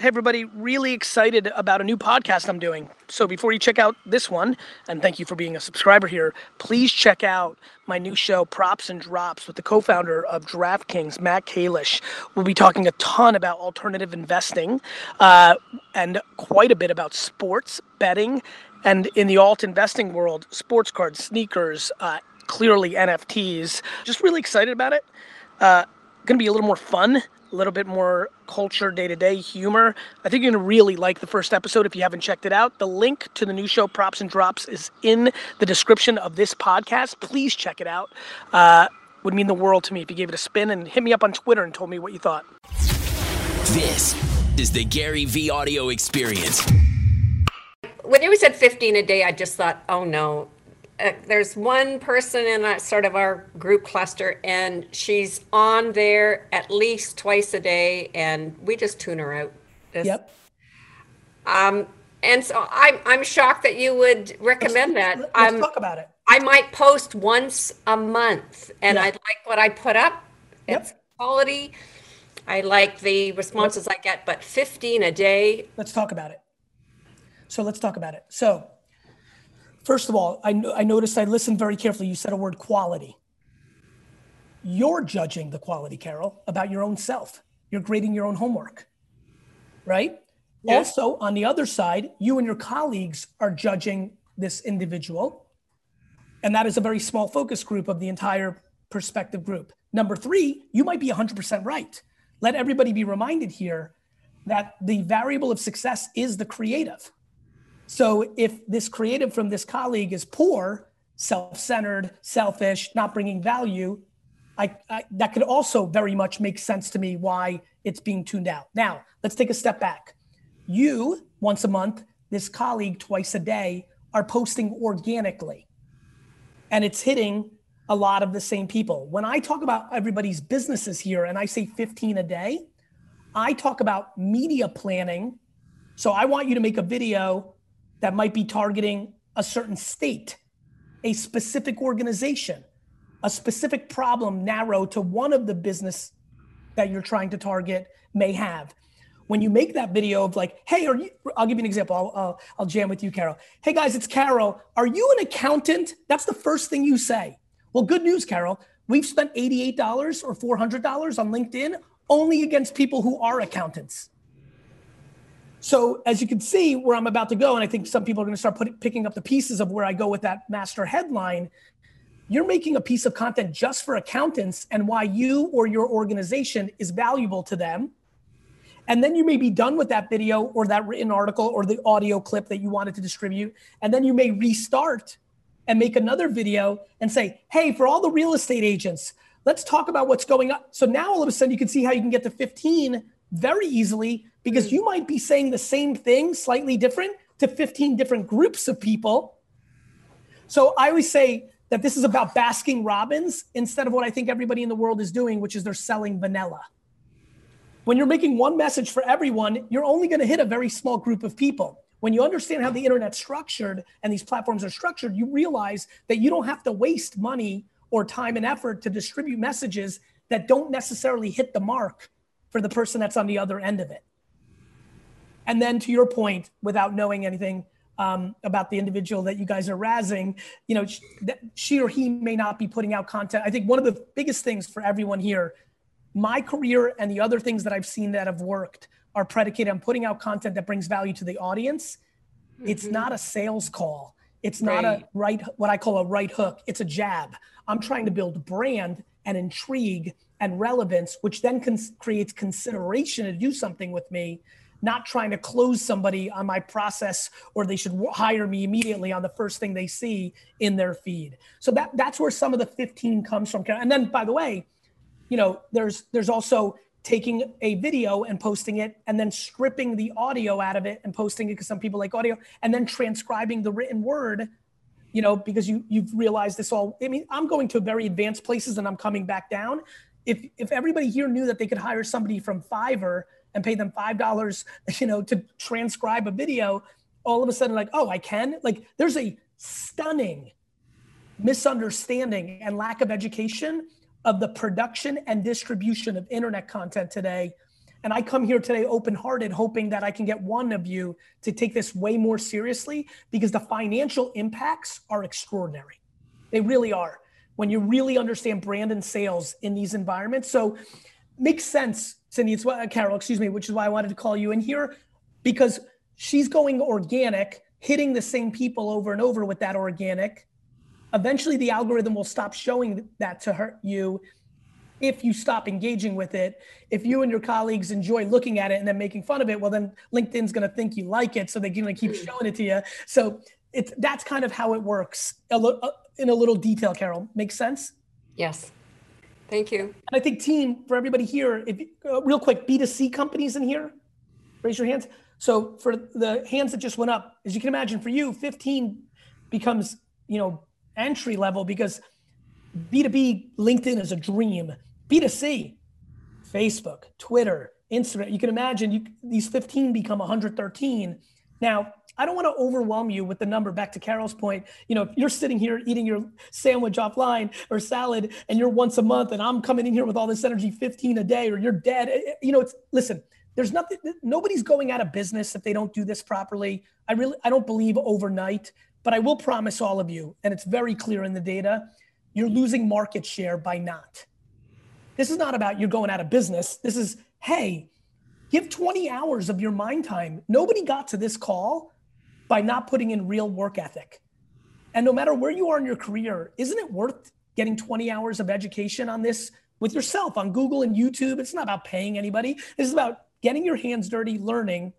Hey, everybody, really excited about a new podcast I'm doing. So before you check out this one, and thank you for being a subscriber here, please check out my new show, Props and Drops, with the co founder of DraftKings, Matt Kalish. We'll be talking a ton about alternative investing uh, and quite a bit about sports, betting, and in the alt investing world, sports cards, sneakers, uh, clearly NFTs. Just really excited about it. Uh, going to be a little more fun a little bit more culture, day to day humor. I think you're gonna really like the first episode if you haven't checked it out. The link to the new show, Props and Drops, is in the description of this podcast. Please check it out. Uh, would mean the world to me if you gave it a spin and hit me up on Twitter and told me what you thought. This is the GaryVee audio experience. When you said 15 a day, I just thought, oh no, uh, there's one person in our, sort of our group cluster, and she's on there at least twice a day, and we just tune her out. Just, yep. Um, and so I'm I'm shocked that you would recommend let's, that. Let's um, talk about it. I might post once a month, and yeah. I like what I put up. It's yep. quality. I like the responses I get, but 15 a day. Let's talk about it. So let's talk about it. So First of all, I, I noticed I listened very carefully. You said a word quality. You're judging the quality, Carol, about your own self. You're grading your own homework, right? Yeah. Also, on the other side, you and your colleagues are judging this individual. And that is a very small focus group of the entire perspective group. Number three, you might be 100% right. Let everybody be reminded here that the variable of success is the creative. So if this creative from this colleague is poor, self-centered, selfish, not bringing value, I, I, that could also very much make sense to me why it's being tuned out. Now, let's take a step back. You, once a month, this colleague, twice a day, are posting organically. And it's hitting a lot of the same people. When I talk about everybody's businesses here and I say 15 a day, I talk about media planning. So I want you to make a video that might be targeting a certain state, a specific organization, a specific problem narrow to one of the business that you're trying to target may have. When you make that video of like, hey, are you, I'll give you an example. I'll, I'll, I'll jam with you, Carol. Hey guys, it's Carol. Are you an accountant? That's the first thing you say. Well, good news, Carol. We've spent $88 or $400 on LinkedIn only against people who are accountants. So as you can see where I'm about to go, and I think some people are going to start putting, picking up the pieces of where I go with that master headline. You're making a piece of content just for accountants and why you or your organization is valuable to them. And then you may be done with that video or that written article or the audio clip that you wanted to distribute. And then you may restart and make another video and say, hey, for all the real estate agents, let's talk about what's going on. So now all of a sudden you can see how you can get to 15 very easily because mm. you might be saying the same thing slightly different to 15 different groups of people. So I always say that this is about Baskin Robbins instead of what I think everybody in the world is doing, which is they're selling vanilla. When you're making one message for everyone, you're only going to hit a very small group of people. When you understand how the internet's structured and these platforms are structured, you realize that you don't have to waste money or time and effort to distribute messages that don't necessarily hit the mark for the person that's on the other end of it. And then to your point, without knowing anything um, about the individual that you guys are razzing, you know, she, she or he may not be putting out content. I think one of the biggest things for everyone here, my career and the other things that I've seen that have worked are predicated on putting out content that brings value to the audience. Mm-hmm. It's not a sales call. It's not right. a right, what I call a right hook. It's a jab. I'm trying to build brand and intrigue and relevance, which then cons- creates consideration to do something with me, not trying to close somebody on my process or they should hire me immediately on the first thing they see in their feed. So that that's where some of the 15 comes from. And then by the way, you know, there's there's also taking a video and posting it and then stripping the audio out of it and posting it because some people like audio and then transcribing the written word you know because you you've realized this all i mean i'm going to very advanced places and i'm coming back down if if everybody here knew that they could hire somebody from Fiverr and pay them five dollars, you know, to transcribe a video, all of a sudden, like, oh, I can. Like, there's a stunning misunderstanding and lack of education of the production and distribution of internet content today And I come here today open hearted, hoping that I can get one of you to take this way more seriously because the financial impacts are extraordinary. They really are when you really understand brand and sales in these environments. So makes sense, Cindy. It's what, Carol, excuse me, which is why I wanted to call you in here because she's going organic, hitting the same people over and over with that organic. Eventually, the algorithm will stop showing that to her, you if you stop engaging with it. If you and your colleagues enjoy looking at it and then making fun of it, well, then LinkedIn's going to think you like it, so they're going to keep mm. showing it to you. So it's that's kind of how it works. A, uh, in a little detail, Carol. Makes sense? Yes. Thank you. And I think team for everybody here, if uh, real quick, B2C companies in here, raise your hands. So for the hands that just went up, as you can imagine, for you, 15 becomes, you know, entry level because B2B LinkedIn is a dream. B2C, Facebook, Twitter, Instagram. You can imagine you, these 15 become 113. Now, I don't want to overwhelm you with the number. Back to Carol's point, you know, if you're sitting here eating your sandwich offline or salad, and you're once a month, and I'm coming in here with all this energy, 15 a day, or you're dead. Eh, eh, you know, it's listen. There's nothing. Nobody's going out of business if they don't do this properly. I really, I don't believe overnight, but I will promise all of you, and it's very clear in the data, you're losing market share by not. This is not about you're going out of business. This is, hey, give 20 hours of your mind time. Nobody got to this call by not putting in real work ethic. And no matter where you are in your career, isn't it worth getting 20 hours of education on this with yourself on Google and YouTube? It's not about paying anybody. This is about getting your hands dirty, learning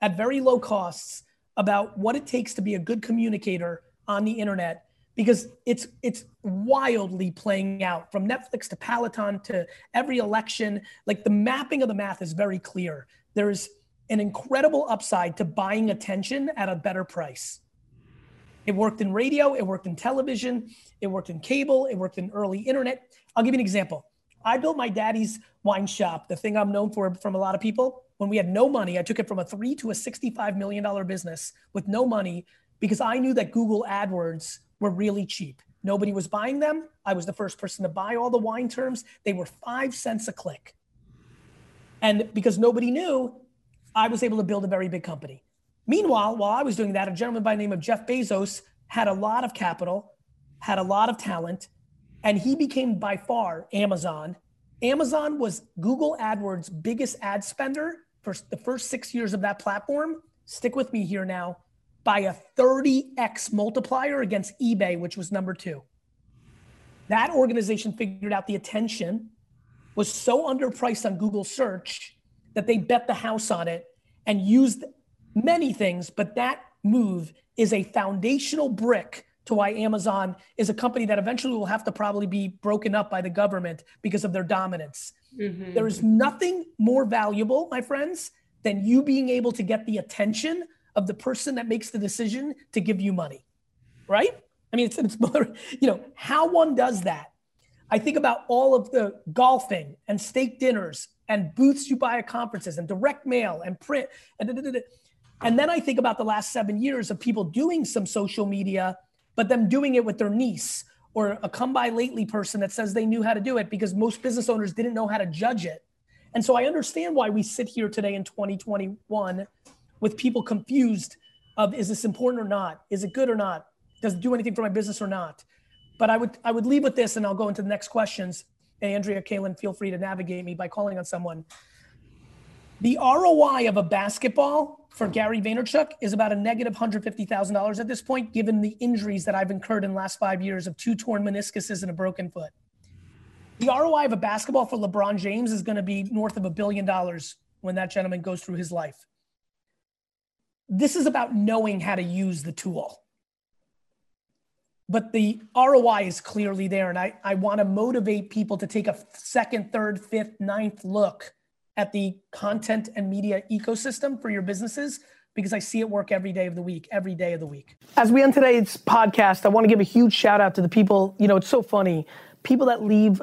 at very low costs about what it takes to be a good communicator on the internet because it's it's wildly playing out from Netflix to Peloton to every election. Like the mapping of the math is very clear. There's an incredible upside to buying attention at a better price. It worked in radio, it worked in television, it worked in cable, it worked in early internet. I'll give you an example. I built my daddy's wine shop, the thing I'm known for from a lot of people. When we had no money, I took it from a three to a $65 million business with no money because I knew that Google AdWords were really cheap. Nobody was buying them. I was the first person to buy all the wine terms. They were five cents a click. And because nobody knew, I was able to build a very big company. Meanwhile, while I was doing that, a gentleman by the name of Jeff Bezos had a lot of capital, had a lot of talent, and he became by far Amazon. Amazon was Google AdWords' biggest ad spender for the first six years of that platform. Stick with me here now by a 30x multiplier against eBay, which was number two. That organization figured out the attention was so underpriced on Google search that they bet the house on it and used many things, but that move is a foundational brick to why Amazon is a company that eventually will have to probably be broken up by the government because of their dominance. Mm-hmm. There is nothing more valuable, my friends, than you being able to get the attention of the person that makes the decision to give you money, right? I mean, it's, it's you know, how one does that. I think about all of the golfing and steak dinners and booths you buy at conferences and direct mail and print and, and then I think about the last seven years of people doing some social media, but them doing it with their niece or a come by lately person that says they knew how to do it because most business owners didn't know how to judge it. And so I understand why we sit here today in 2021 with people confused of is this important or not? Is it good or not? Does it do anything for my business or not? But I would I would leave with this and I'll go into the next questions. Andrea Kaelin, feel free to navigate me by calling on someone. The ROI of a basketball for Gary Vaynerchuk is about a negative $150,000 at this point, given the injuries that I've incurred in the last five years of two torn meniscuses and a broken foot. The ROI of a basketball for LeBron James is going to be north of a billion dollars when that gentleman goes through his life. This is about knowing how to use the tool but the ROI is clearly there. And I, I want to motivate people to take a second, third, fifth, ninth look at the content and media ecosystem for your businesses because I see it work every day of the week, every day of the week. As we end today's podcast, I want to give a huge shout out to the people. You know, it's so funny. People that leave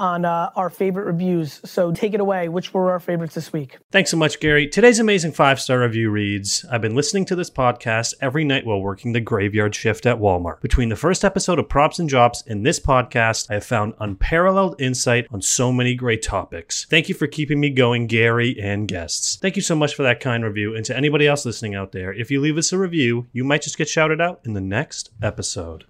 on uh, our favorite reviews. So take it away. Which were our favorites this week? Thanks so much, Gary. Today's amazing five star review reads I've been listening to this podcast every night while working the graveyard shift at Walmart. Between the first episode of Props and Drops and this podcast, I have found unparalleled insight on so many great topics. Thank you for keeping me going, Gary and guests. Thank you so much for that kind review. And to anybody else listening out there, if you leave us a review, you might just get shouted out in the next episode.